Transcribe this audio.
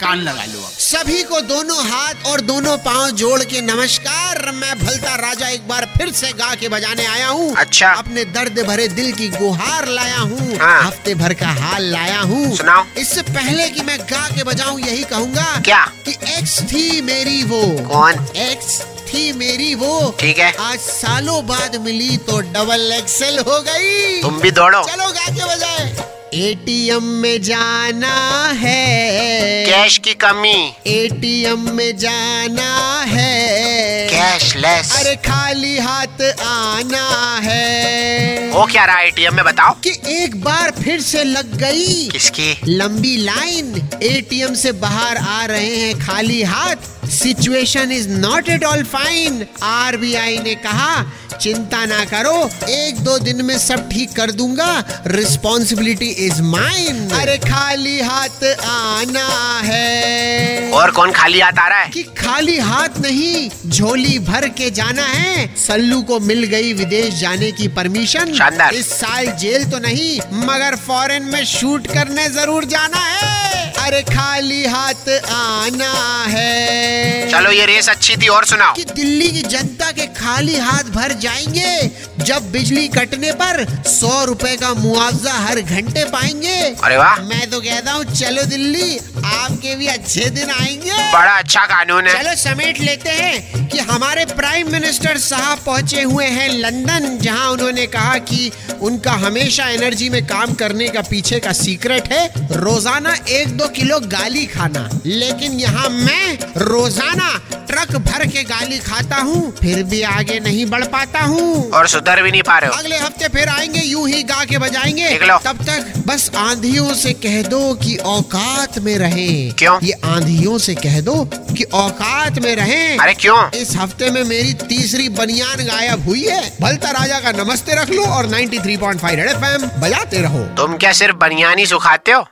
कान लगा लो अब। सभी को दोनों हाथ और दोनों पाँव जोड़ के नमस्कार। मैं भलता राजा एक बार फिर से गा के बजाने आया हूँ। अच्छा। अपने दर्द भरे दिल की गुहार लाया हूँ। हाँ। हफ़्ते भर का हाल लाया हूँ। सुनाओ। इससे पहले कि मैं गा के बजाऊं यही कहूँगा क्या? कि एक्स थी मेरी वो। कौन? एक्स थी मेरी वो। ठीक है। आज सालों बाद मिली तो डबल एक्सेल हो गई। तुम भी दौड़ो। चलो गा के बजाए। एटीएम में जाना है। कैश की कमी। एटीएम में जाना है। कैशलेस अरे खाली हाथ आना है। वो क्या रहा एटीएम में बताओ? कि एक बार फिर से लग गई। किसकी? लंबी लाइन। एटीएम से बाहर आ रहे हैं खाली हाथ। Situation is not at all fine RBI ने कहा चिंता ना करो एक दो दिन में सब ठीक कर दूँगा। रिस्पॉन्सिबिलिटी इज़ माइन अरे खाली हाथ आना है। और कौन खाली हाथ आ रहा है? कि खाली हाथ नहीं झोली भर के जाना है। सल्लू को मिल गई विदेश जाने की परमिशन इस साल जेल तो नहीं मगर फॉरेन में शूट करने ज़रूर जाना है। अरे खाली हाथ आना है। चलो ये रेस अच्छी थी और सुनाओ। कि दिल्ली की जनता के खाली हाथ भर जाएँगे जब बिजली कटने पर सौ रुपए का मुआवजा हर घंटे पाएँगे। अरे वाह। मैं तो कहता हूँ चलो दिल्ली आपके भी अच्छे दिन आएँगे। बड़ा अच्छा कानून है। चलो समेट लेते हैं कि हमारे प्राइम मिनिस्टर साहब पहुँचे हुए हैं लंदन जहाँ उन्होंने कहा कि उनका हमेशा एनर्जी में काम करने का पीछे का सीक्रेट है रोज़ाना एक दो किलो गाली खाना। लेकिन यहाँ मैं रोज़ाना ट्रक भर के गाली खाता हूँ फिर भी आगे नहीं बढ़ पाता हूँ। और सुधर भी नहीं पा रहे हो। अगले हफ़्ते फिर आएँगे यूँ ही गा के बजाएँगे। तब तक बस आंधियों से कह दो कि औकात में रहे। क्यों? ये आंधियों से कह दो कि औकात में रहे। अरे क्यों? इस हफ़्ते में मेरी तीसरी बनियान गायब हुई है। भलता राजा का नमस्ते रख लो और 93.5 रेड एफएम बजाते रहो। तुम क्या सिर्फ़ बनियानी सुखाते हो?